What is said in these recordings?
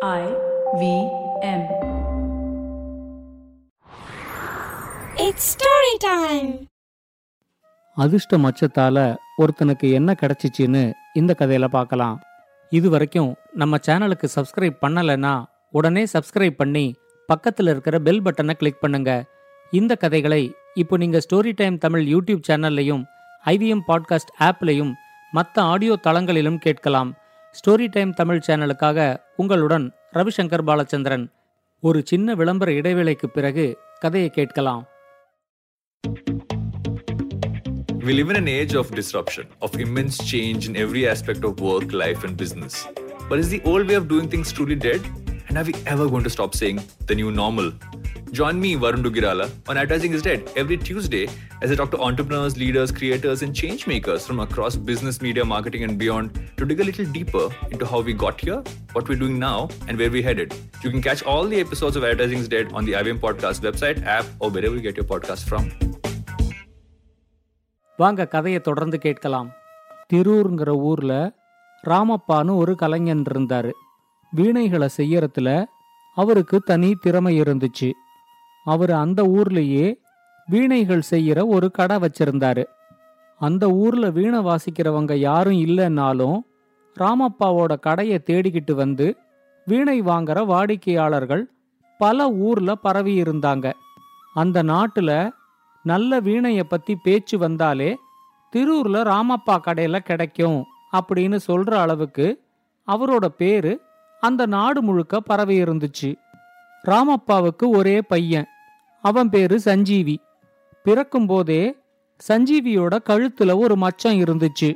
I V M. It's story time. அதிர்ஷ்ட மச்சத்தால ஒருத்தனுக்கு என்ன கிடைச்சிச்சின்னு இந்த கதையில பார்க்கலாம் இது வரைக்கும் நம்ம சேனலுக்கு சப்ஸ்கிரைப் பண்ணலைன்னா உடனே சப்ஸ்கிரைப் பண்ணி பக்கத்தில் இருக்கிற பெல் பட்டனை கிளிக் பண்ணுங்க இந்த கதைகளை இப்போ நீங்க ஸ்டோரி டைம் தமிழ் யூடியூப் சேனல்லையும் ஐவிஎம் பாட்காஸ்ட் ஆப்லையும் மற்ற ஆடியோ தளங்களிலும் கேட்கலாம் ஸ்டோரி டைம் தமிழ் சேனலுக்காக உங்களுடன் ரவிசங்கர் பாலச்சந்திரன் ஒரு சின்ன விளம்பர இடைவேளைக்கு பிறகு கதையை கேட்கலாம் We live in an age of disruption, of immense change in every aspect of work, life, and business. But is the old way of doing things truly dead? And are we ever going to stop saying the new normal? Join me, Varun Dugirala, on Advertising is Dead every Tuesday as I talk to entrepreneurs, leaders, creators, and change makers from across business, media, marketing, and beyond to dig a little deeper into how we got here, what we're doing now, and where we're headed. You can catch all the episodes of Advertising is Dead on the IBM Podcast website, app, or wherever you get your podcast from. வாங்க கதையை தொடர்ந்து கேட்கலாம் திரூருங்கிற ஊர்ல ராமப்பான்னு ஒரு கலைஞன் இருந்தாரு வீணைகளை செய்யறதுல அவருக்கு தனி திறமை இருந்துச்சு அவர் அந்த ஊர்லேயே வீணைகள் செய்யற ஒரு கடை வச்சிருந்தாரு. அந்த ஊர்ல வீணை வாசிக்கிறவங்க யாரும் இல்லைன்னாலும் ராமப்பாவோட கடையை தேடிக்கிட்டு வந்து வீணை வாங்குற வாடிக்கையாளர்கள் பல ஊர்ல பரவி இருந்தாங்க. அந்த நாட்டுல நல்ல வீணைய பத்தி பேச்சு வந்தாலே திருவூர்ல ராமப்பா கடையில கிடைக்கும் அப்படின்னு சொல்ற அளவுக்கு அவரோட பேரு அந்த நாடு முழுக்க பரவி இருந்துச்சு. ராமப்பாவுக்கு ஒரே பையன். அவன் பேரு சஞ்சீவி. பிறக்கும் போதே சஞ்சீவியோட கழுத்துல ஒரு மச்சம் இருந்துச்சு.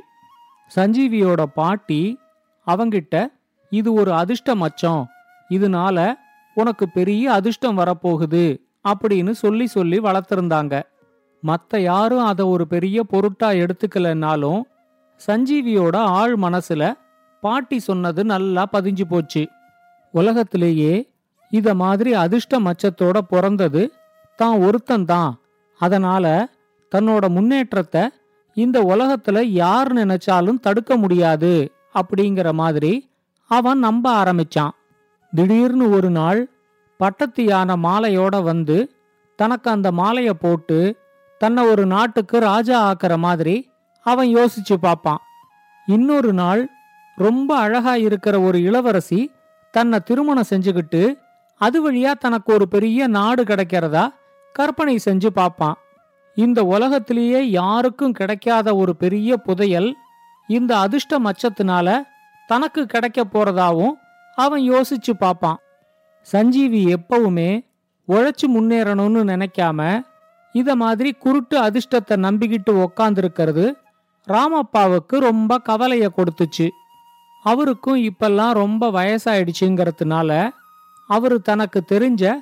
சஞ்சீவியோட பாட்டி அவங்கிட்ட இது ஒரு அதிர்ஷ்ட மச்சம். இதனால உனக்கு பெரிய அதிர்ஷ்டம் வரப்போகுது அப்படின்னு சொல்லி சொல்லி வளர்த்திருந்தாங்க. மத்த யாரும் அதை ஒரு பெரிய பொருட்டா எடுத்துக்கலனாலும் சஞ்சீவியோட ஆழ் மனசுல பாட்டி சொன்னது நல்லா பதிஞ்சு போச்சு. உலகத்திலேயே இத மாதிரி அதிர்ஷ்ட மச்சத்தோட பிறந்தது தான் ஒருத்தன்தான் அதனால தன்னோட முன்னேற்றத்தை இந்த உலகத்துல யார் நினைச்சாலும் தடுக்க முடியாது அப்படிங்கிற மாதிரி அவன் நம்ப ஆரம்பிச்சான். திடீர்னு ஒரு நாள் பட்டத்து யானை மாலையோட வந்து தனக்கு அந்த மாலைய போட்டு தன்னை ஒரு நாட்டுக்கு ராஜா ஆக்கிற மாதிரி அவன் யோசிச்சு பார்ப்பான். இன்னொரு நாள் ரொம்ப அழகா இருக்கிற ஒரு இளவரசி தன்னை திருமணம் செஞ்சுக்கிட்டு அது வழியா தனக்கு ஒரு பெரிய நாடு கிடைக்கிறதா கற்பனை செஞ்சு பார்ப்பான். இந்த உலகத்திலேயே யாருக்கும் கிடைக்காத ஒரு பெரிய புதையல் இந்த அதிர்ஷ்ட மச்சத்தினால தனக்கு கிடைக்க போறதாவும் அவன் யோசிச்சு பார்ப்பான். சஞ்சீவி எப்பவுமே உழைச்சு முன்னேறணும்னு நினைக்காம இத மாதிரி குருட்டு அதிர்ஷ்டத்தை நம்பிக்கிட்டு உக்காந்துருக்கிறது ராமப்பாவுக்கு ரொம்ப கவலைய கொடுத்துச்சு. அவருக்கும் இப்பெல்லாம் ரொம்ப வயசாயிடுச்சுங்கிறதுனால அவரு தனக்கு தெரிஞ்ச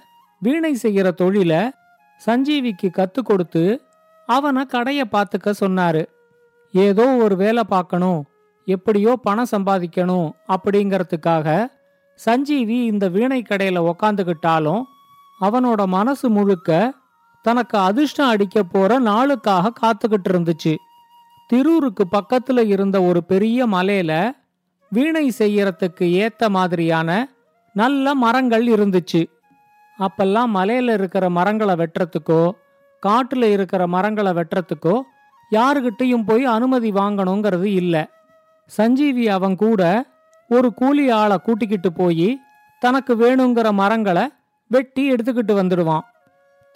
வீணை செய்கிற தொழில சஞ்சீவிக்கு கத்து கொடுத்து அவனை கடைய பார்த்துக்க சொன்னாரு. ஏதோ ஒரு வேலை பார்க்கணும் எப்படியோ பணம் சம்பாதிக்கணும் அப்படிங்கிறதுக்காக சஞ்சீவி இந்த வீணை கடையில உக்காந்துக்கிட்டாலும் அவனோட மனசு முழுக்க தனக்கு அதிர்ஷ்டம் அடிக்க போற நாளுக்காக காத்துக்கிட்டு இருந்துச்சு. திருூருக்கு பக்கத்துல இருந்த ஒரு பெரிய மலையில வீணை செய்யறதுக்கு ஏத்த மாதிரியான நல்ல மரங்கள் இருந்துச்சு. அப்பெல்லாம் மலையில இருக்கிற மரங்களை வெட்டுறதுக்கோ காட்டுல இருக்கிற மரங்களை வெட்டுறதுக்கோ யாருகிட்டயும் போய் அனுமதி வாங்கணுங்கிறது இல்லை. சஞ்சீவி அவன் கூட ஒரு கூலி ஆளை கூட்டிக்கிட்டு போய் தனக்கு வேணுங்கிற மரங்களை வெட்டி எடுத்துக்கிட்டு வந்துடுவான்.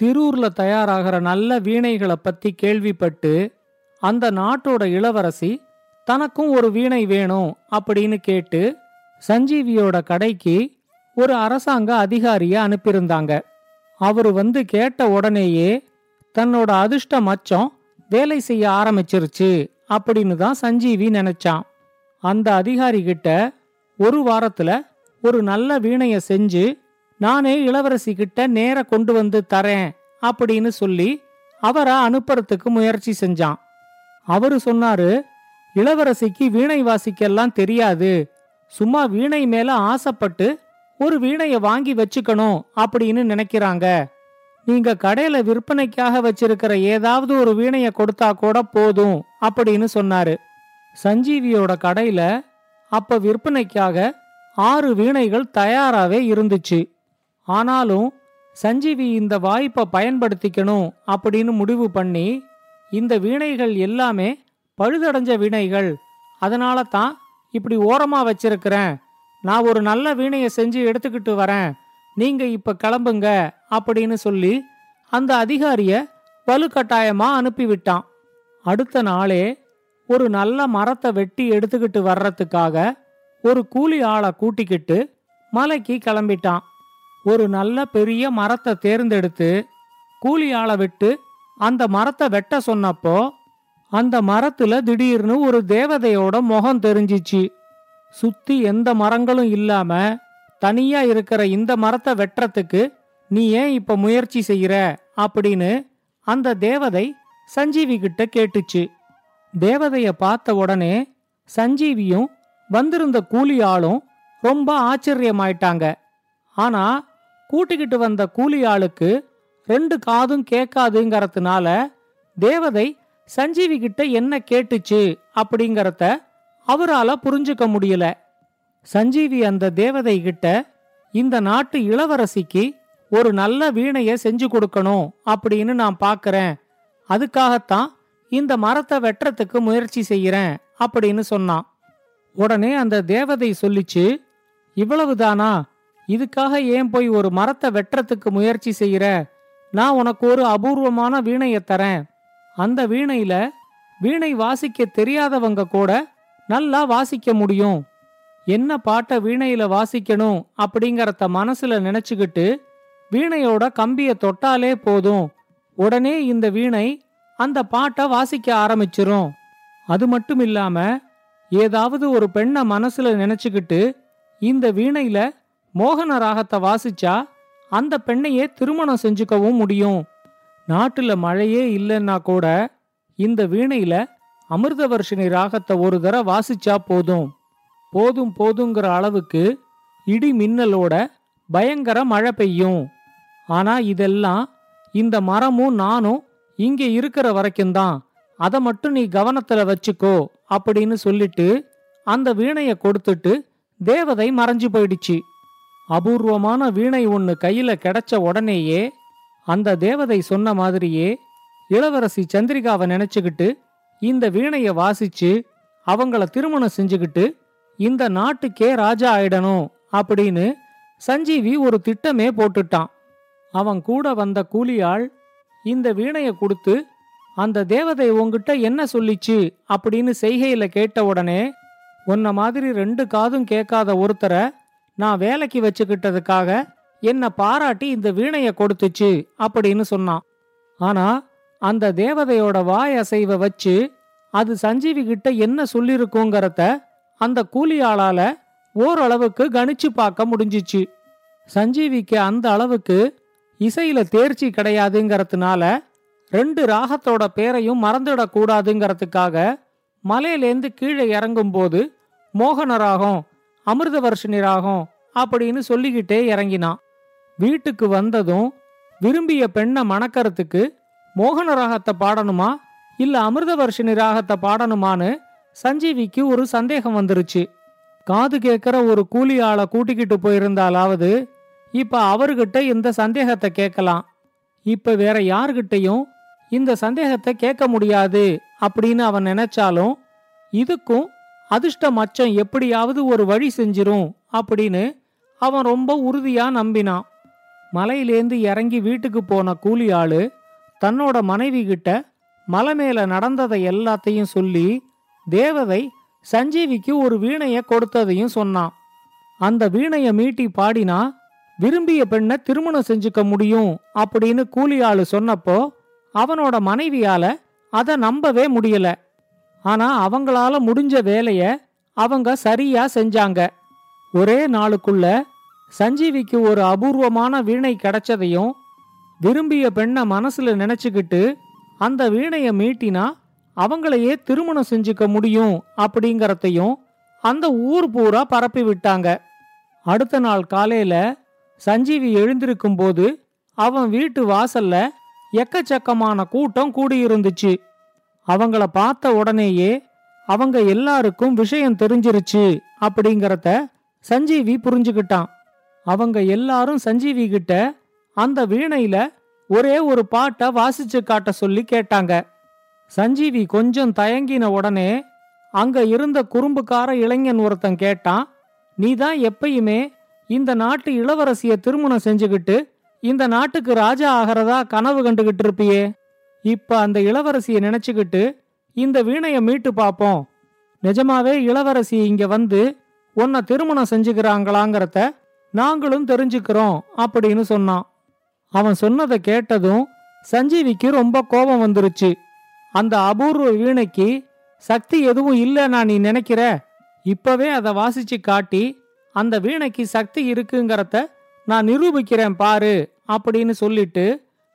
திருூர்ல தயாராகிற நல்ல வீணைகளை பத்தி கேள்விப்பட்டு அந்த நாட்டோட இளவரசி தனக்கும் ஒரு வீணை வேணும் அப்படின்னு கேட்டு சஞ்சீவியோட கடைக்கு ஒரு அரசாங்க அதிகாரிய அனுப்பியிருந்தாங்க. அவரு வந்து கேட்ட உடனேயே தன்னோட அதிர்ஷ்ட மச்சம் வேலை செய்ய ஆரம்பிச்சிருச்சு அப்படின்னு தான் சஞ்சீவி நினைச்சான். அந்த அதிகாரி கிட்ட ஒரு வாரத்துல ஒரு நல்ல வீணைய செஞ்சு நானே இளவரசி கிட்ட நேர கொண்டு வந்து தரேன் அப்படின்னு சொல்லி அவரை அனுப்புறதுக்கு முயற்சி செஞ்சான். அவரு சொன்னாரு இளவரசிக்கு வீணை வாசிக்கெல்லாம் தெரியாது. சும்மா வீணை மேல ஆசைப்பட்டு ஒரு வீணைய வாங்கி வச்சுக்கணும் அப்படின்னு நினைக்கிறாங்க. நீங்க கடையில விற்பனைக்காக வச்சிருக்கிற ஏதாவது ஒரு வீணைய கொடுத்தா கூட போதும் அப்படின்னு சொன்னாரு. சஞ்சீவியோட கடையில அப்ப விற்பனைக்காக ஆறு வீணைகள் தயாராகவே இருந்துச்சு. ஆனாலும் சஞ்சீவி இந்த வாய்ப்பை பயன்படுத்திக்கணும் அப்படின்னு முடிவு பண்ணி இந்த வீணைகள் எல்லாமே பழுதடைஞ்ச வீணைகள். அதனால தான் இப்படி ஓரமா வச்சிருக்கிறேன். நான் ஒரு நல்ல வீணையை செஞ்சு எடுத்துக்கிட்டு வரேன். நீங்க இப்ப கிளம்புங்க அப்படின்னு சொல்லி அந்த அதிகாரிய வலுக்கட்டாயமா அனுப்பிவிட்டான். அடுத்த நாளே ஒரு நல்ல மரத்தை வெட்டி எடுத்துக்கிட்டு வர்றதுக்காக ஒரு கூலி ஆளை கூட்டிக்கிட்டு மலைக்கு கிளம்பிட்டான். ஒரு நல்ல பெரிய மரத்தை தேர்ந்தெடுத்து கூலி ஆளை விட்டு அந்த மரத்தை வெட்ட சொன்னப்போ அந்த மரத்துல திடீர்னு ஒரு தேவதையோட முகம் தெரிஞ்சிச்சு. சுத்தி எந்த மரங்களும் இல்லாம தனியா இருக்கிற இந்த மரத்தை வெட்டுறதுக்கு நீ ஏன் இப்ப முயற்சி செய்யற? அப்படின்னு அந்த தேவதை சஞ்சீவி கிட்ட கேட்டுச்சு. தேவதைய பார்த்த உடனே சஞ்சீவியும் வந்திருந்த கூலி ஆளும் ரொம்ப ஆச்சரியமாயிட்டாங்க. ஆனா கூட்டிக்கிட்டு வந்த கூலி ஆளுக்கு ரெண்டு காதும் கேட்காதுங்கிறதுனால தேவதை சஞ்சீவி கிட்ட என்ன கேட்டுச்சு அப்படிங்கறத அவரால புரிஞ்சுக்க முடியல. சஞ்சீவி அந்த தேவதை கிட்ட இந்த நாட்டு இளவரசிக்கு ஒரு நல்ல வீணைய செஞ்சு கொடுக்கணும் அப்படின்னு நான் பாக்கிறேன். அதுக்காகத்தான் இந்த மரத்தை வெட்டுறதுக்கு முயற்சி செய்யறேன் அப்படின்னு சொன்னான். உடனே அந்த தேவதை சொல்லிச்சு இவ்வளவுதானா? இதுக்காக ஏன் போய் ஒரு மரத்தை வெட்டுறதுக்கு முயற்சி செய்யற? நான் உனக்கு ஒரு அபூர்வமான வீணையை தரேன். அந்த வீணையில வீணை வாசிக்க தெரியாதவங்க கூட நல்லா வாசிக்க முடியும். என்ன பாட்டை வீணையில வாசிக்கணும் அப்படிங்கறத மனசுல நினைச்சுக்கிட்டு வீணையோட கம்பிய தொட்டாலே போதும். உடனே இந்த வீணை அந்த பாட்டை வாசிக்க ஆரம்பிச்சிரும். அது மட்டும் இல்லாம ஏதாவது ஒரு பெண்ணை மனசுல நினைச்சுக்கிட்டு இந்த வீணையில மோகன ராகத்தை வாசிச்சா அந்த பெண்ணையே திருமணம் செஞ்சுக்கவும் முடியும். நாட்டுல மழையே இல்லைன்னா கூட இந்த வீணையில அமிர்தவர்ஷினி ராகத்தை ஒரு தடவை வாசிச்சா போதும். போதும் போதுங்கிற அளவுக்கு இடி மின்னலோட பயங்கர மழை பெய்யும். ஆனா இதெல்லாம் இந்த மரமும் நானும் இங்க இருக்கிற வரைக்கும் தான். அதை மட்டும் நீ கவனத்துல வச்சுக்கோ அப்படின்னு சொல்லிட்டு அந்த வீணைய கொடுத்துட்டு தேவதை மறைஞ்சு போயிடுச்சு. அபூர்வமான வீணை ஒன்னு கையில கிடைச்ச உடனேயே அந்த தேவதை சொன்ன மாதிரியே இளவரசி சந்திரிகாவை நினைச்சுக்கிட்டு இந்த வீணைய வாசிச்சு அவங்கள திருமணம் செஞ்சுக்கிட்டு இந்த நாட்டுக்கே ராஜா ஆயிடணும் அப்படின்னு சஞ்சீவி ஒரு திட்டமே போட்டுட்டான். அவன் கூட வந்த கூலியாள் இந்த வீணைய கொடுத்து அந்த தேவதை உங்ககிட்ட என்ன சொல்லிச்சு? அப்படின்னு செய்கையில கேட்ட உடனே உன்ன மாதிரி ரெண்டு காதும் கேட்காத ஒருத்தரை நான் வேலைக்கு வச்சுக்கிட்டதுக்காக என்ன பாராட்டி இந்த வீணைய கொடுத்துச்சு அப்படின்னு சொன்னான். ஆனா அந்த தேவதையோட வாய் அசைவை வச்சு அது சஞ்சீவி கிட்ட என்ன சொல்லிருக்குங்கிறத அந்த கூலியாளால ஓரளவுக்கு கணிச்சு பார்க்க முடிஞ்சிச்சு. சஞ்சீவிக்கு அந்த அளவுக்கு இசையில தேர்ச்சி கிடையாதுங்கிறதுனால ரெண்டு ராகத்தோட பேரையும் மறந்துடக்கூடாதுங்கிறதுக்காக மலையிலேந்து கீழே இறங்கும்போது மோகன ராகம் அமிர்தவர்ஷினி ராகம் அப்படின்னு சொல்லிக்கிட்டே இறங்கினான். வீட்டுக்கு வந்ததும் விரும்பிய பெண்ணை மணக்கறதுக்கு மோகன ராகத்தை பாடணுமா? இல்ல அமிர்தவர்ஷினி ராகத்தை பாடணுமான்னு சஞ்சீவிக்கு ஒரு சந்தேகம் வந்துருச்சு. காது கேட்கிற ஒரு கூலி ஆளை கூட்டிக்கிட்டு போயிருந்தாலாவது இப்ப அவர்கிட்ட இந்த சந்தேகத்தை கேட்கலாம். இப்ப வேற யார்கிட்டையும் இந்த சந்தேகத்தை கேட்க முடியாது அப்படின்னு அவன் நினைச்சாலும் இதுக்கும் அதிர்ஷ்ட மச்சம் எப்படியாவது ஒரு வழி செஞ்சிரும் அப்படின்னு அவன் ரொம்ப உறுதியா நம்பினான். மலையிலேந்து இறங்கி வீட்டுக்கு போன கூலி ஆளு தன்னோட மனைவி கிட்ட மலை மேல நடந்ததை எல்லாத்தையும் சொல்லி தேவதை சஞ்சீவிக்கு ஒரு வீணைய கொடுத்ததையும் சொன்னான். அந்த வீணைய மீட்டி பாடினா விரும்பிய பெண்ணை திருமணம் செஞ்சுக்க முடியும் அப்படின்னு கூலி ஆளு சொன்னப்போ அவனோட மனைவியால அதை நம்பவே முடியல. ஆனா அவங்களால முடிஞ்ச வேலைய அவங்க சரியா செஞ்சாங்க. ஒரே நாளுக்குள்ள சஞ்சீவிக்கு ஒரு அபூர்வமான வீணை கிடைச்சதையும் விரும்பிய பெண்ணை மனசுல நினைச்சுக்கிட்டு அந்த வீணைய மீட்டினா அவங்களையே திருமணம் செஞ்சுக்க முடியும் அப்படிங்கறதையும் அந்த ஊர் பூரா பரப்பி விட்டாங்க. அடுத்த நாள் காலையில சஞ்சீவி எழுந்திருக்கும் போது அவன் வீட்டு வாசல்ல எக்கச்சக்கமான கூட்டம் கூடியிருந்துச்சு. அவங்கள பார்த்த உடனேயே அவங்க எல்லாருக்கும் விஷயம் தெரிஞ்சிருச்சு அப்படிங்கறத சஞ்சீவி புரிஞ்சுக்கிட்டான். அவங்க எல்லாரும் சஞ்சீவி கிட்ட அந்த வீணையில ஒரே ஒரு பாட்டை வாசிச்சு காட்ட சொல்லி கேட்டாங்க. சஞ்சீவி கொஞ்சம் தயங்கின உடனே அங்க இருந்த குறும்புக்கார இளைஞன் ஒருத்தன் கேட்டான் நீ தான் எப்பயுமே இந்த நாட்டு இளவரசிய திருமணம் செஞ்சுக்கிட்டு இந்த நாட்டுக்கு ராஜா ஆகிறதா கனவு கண்டுகிட்டு இருப்பியே? இப்ப அந்த இளவரசியை நினைச்சுக்கிட்டு இந்த வீணைய மீட்டு பாப்போம். நிஜமாவே இளவரசி இங்க வந்து உன்னை திருமணம் செஞ்சுக்கிறாங்களாங்கிறத நாங்களும் தெரிஞ்சுக்கிறோம் அப்படின்னு சொன்னான். அவன் சொன்னதை கேட்டதும் சஞ்சீவிக்கு ரொம்ப கோபம் வந்துருச்சு. அந்த அபூர்வ வீணைக்கு சக்தி எதுவும் இல்லைன்னா நீ நினைக்கிற? இப்பவே அதை வாசிச்சு காட்டி அந்த வீணைக்கு சக்தி இருக்குங்கிறத நான் நிரூபிக்கிறேன் பாரு அப்படின்னு சொல்லிட்டு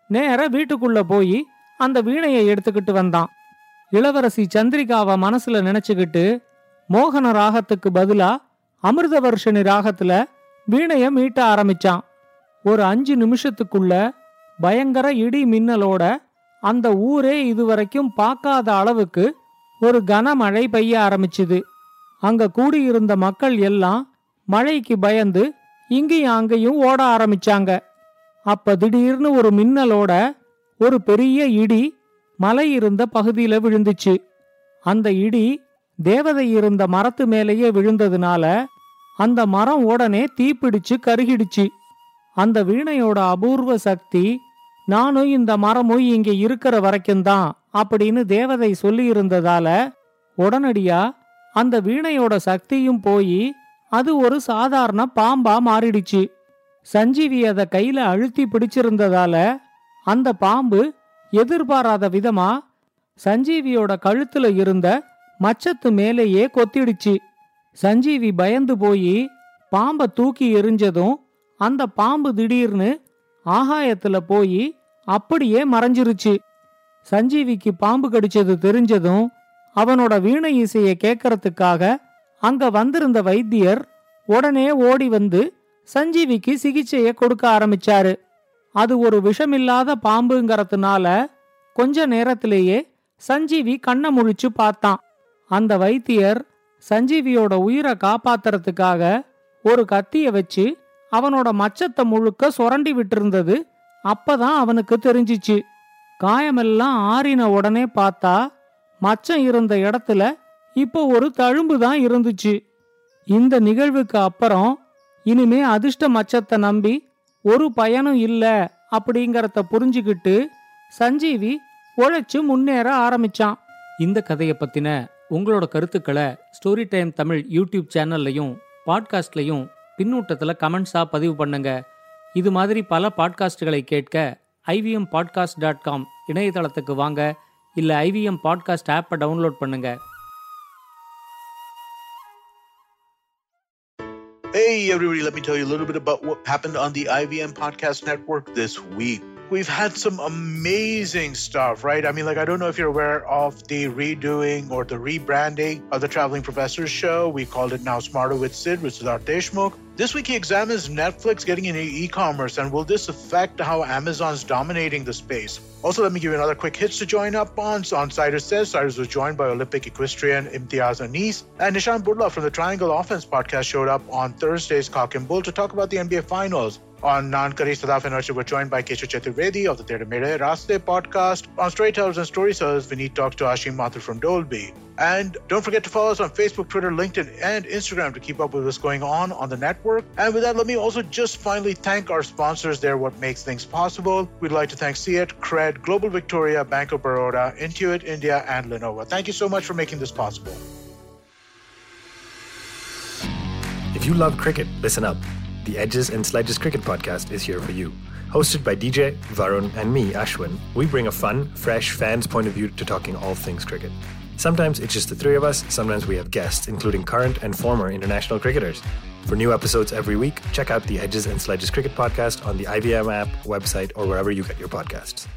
நேர வீட்டுக்குள்ள போய் அந்த வீணையை எடுத்துக்கிட்டு வந்தான். இளவரசி சந்திரிகாவை மனசுல நினைச்சுக்கிட்டு மோகன ராகத்துக்கு பதிலா அமிர்தவர்ஷினி ராகத்துல வீணைய மீட்ட ஆரம்பிச்சான். ஒரு அஞ்சு நிமிஷத்துக்குள்ள பயங்கர இடி மின்னலோட அந்த ஊரே இதுவரைக்கும் பார்க்காத அளவுக்கு ஒரு கனமழை பெய்ய ஆரம்பிச்சுது. அங்க கூடியிருந்த மக்கள் எல்லாம் மழைக்கு பயந்து இங்கேயும் அங்கேயும் ஓட ஆரம்பிச்சாங்க. அப்ப திடீர்னு ஒரு மின்னலோட ஒரு பெரிய இடி மலை இருந்த பகுதியில விழுந்துச்சு. அந்த இடி தேவதை இருந்த மரத்து மேலேயே விழுந்ததுனால அந்த மரம் உடனே தீப்பிடிச்சு கருகிடுச்சு. அந்த வீணையோட அபூர்வ சக்தி நானும் இந்த மரமும் இங்க இருக்கிற வரைக்கும் தான் அப்படின்னு தேவதை சொல்லி இருந்ததால உடனடியா அந்த வீணையோட சக்தியும் போய் அது ஒரு சாதாரண பாம்பா மாறிடுச்சு. சஞ்சீவி அதை கையில அழுத்தி பிடிச்சிருந்ததால அந்த பாம்பு எதிர்பாராத விதமா சஞ்சீவியோட கழுத்துல இருந்த மச்சத்து மேலேயே கொத்திடுச்சு. சஞ்சீவி பயந்து போய் பாம்பை தூக்கி எரிஞ்சதும் அந்த பாம்பு திடீர்னு ஆகாயத்துல போய் அப்படியே மறைஞ்சிருச்சு. சஞ்சீவிக்கு பாம்பு கடிச்சது தெரிஞ்சதும் அவனோட வீணை இசையை கேட்கறதுக்காக அங்க வந்திருந்த வைத்தியர் உடனே ஓடி வந்து சஞ்சீவிக்கு சிகிச்சையை கொடுக்க ஆரம்பிச்சாரு. அது ஒரு விஷமில்லாத பாம்புங்கிறதுனால கொஞ்ச நேரத்திலேயே சஞ்சீவி கண்ணை முழிச்சு பார்த்தான். அந்த வைத்தியர் சஞ்சீவியோட உயிரை காப்பாத்துறதுக்காக ஒரு கத்திய வச்சு அவனோட மச்சத்தை முழுக்க சுரண்டி விட்டிருந்தது. அப்பதான் அவனுக்கு தெரிஞ்சிச்சு. காயமெல்லாம் ஆறின உடனே பார்த்தா மச்சம் இருந்த இடத்துல இப்போ ஒரு தழும்பு தான் இருந்துச்சு. இந்த நிகழ்வுக்கு அப்புறம் இனிமே அதிர்ஷ்ட மச்சத்தை நம்பி ஒரு பயனும் இல்ல அப்படிங்கறத புரிஞ்சுக்கிட்டு சஞ்சீவி உழைச்சு முன்னேற ஆரம்பிச்சான். இந்த கதையை பத்தின உங்களோட கருத்துக்களை ஸ்டோரி டைம் தமிழ் யூடியூப் சேனல்லையும் பாட்காஸ்ட்லையும் பின்னூட்டத்தில் கமெண்ட்ஸாக பதிவு பண்ணுங்க. இது மாதிரி பல பாட்காஸ்டுகளை கேட்க ஐவிஎம் பாட்காஸ்ட் டாட் காம் இணையதளத்துக்கு வாங்க. இல்லை ஐவிஎம் பாட்காஸ்ட் ஆப்பை டவுன்லோட் பண்ணுங்க. Hey, everybody, let me tell you a little bit about what happened on the IVM Podcast Network this week. We've had some amazing stuff, right? I mean, like, I don't know if you're aware of the redoing or the rebranding of the Traveling Professors show. We called it now Smarter with Sid, with Siddharth Deshmukh. This week, he examines Netflix getting into e commerce and will this affect how Amazon's dominating the space? Also, let me give you another quick hits to join up on. So on Cyrus Says, Cyrus was joined by Olympic equestrian Imtiaz Anis. And Nishan Burla from the Triangle Offense podcast showed up on Thursday's Cock and Bull to talk about the NBA Finals. On Nankari Sadaf and Archie, we're joined by Keshu Chaturvedi of the Tere Mere Raste podcast. On Storytellers and Storytellers, talks to talk to Ashim Mathur from Dolby. And don't forget to follow us on Facebook, Twitter, LinkedIn, and Instagram to keep up with what's going on on the network. And with that, let me also just finally thank our sponsors. They're what makes things possible. We'd like to thank Seat, Cred, Global Victoria, Bank of Baroda, Intuit India, and Lenovo. Thank you so much for making this possible. If you love cricket, listen up. The Edges and Sledges Cricket Podcast is here for you. Hosted by DJ, Varun, and me, Ashwin, we bring a fun, fresh fan's point of view to talking all things cricket. Sometimes it's just the three of us, sometimes we have guests, including current and former international cricketers. For new episodes every week, check out the Edges and Sledges Cricket Podcast on the IVM app, website, or wherever you get your podcasts.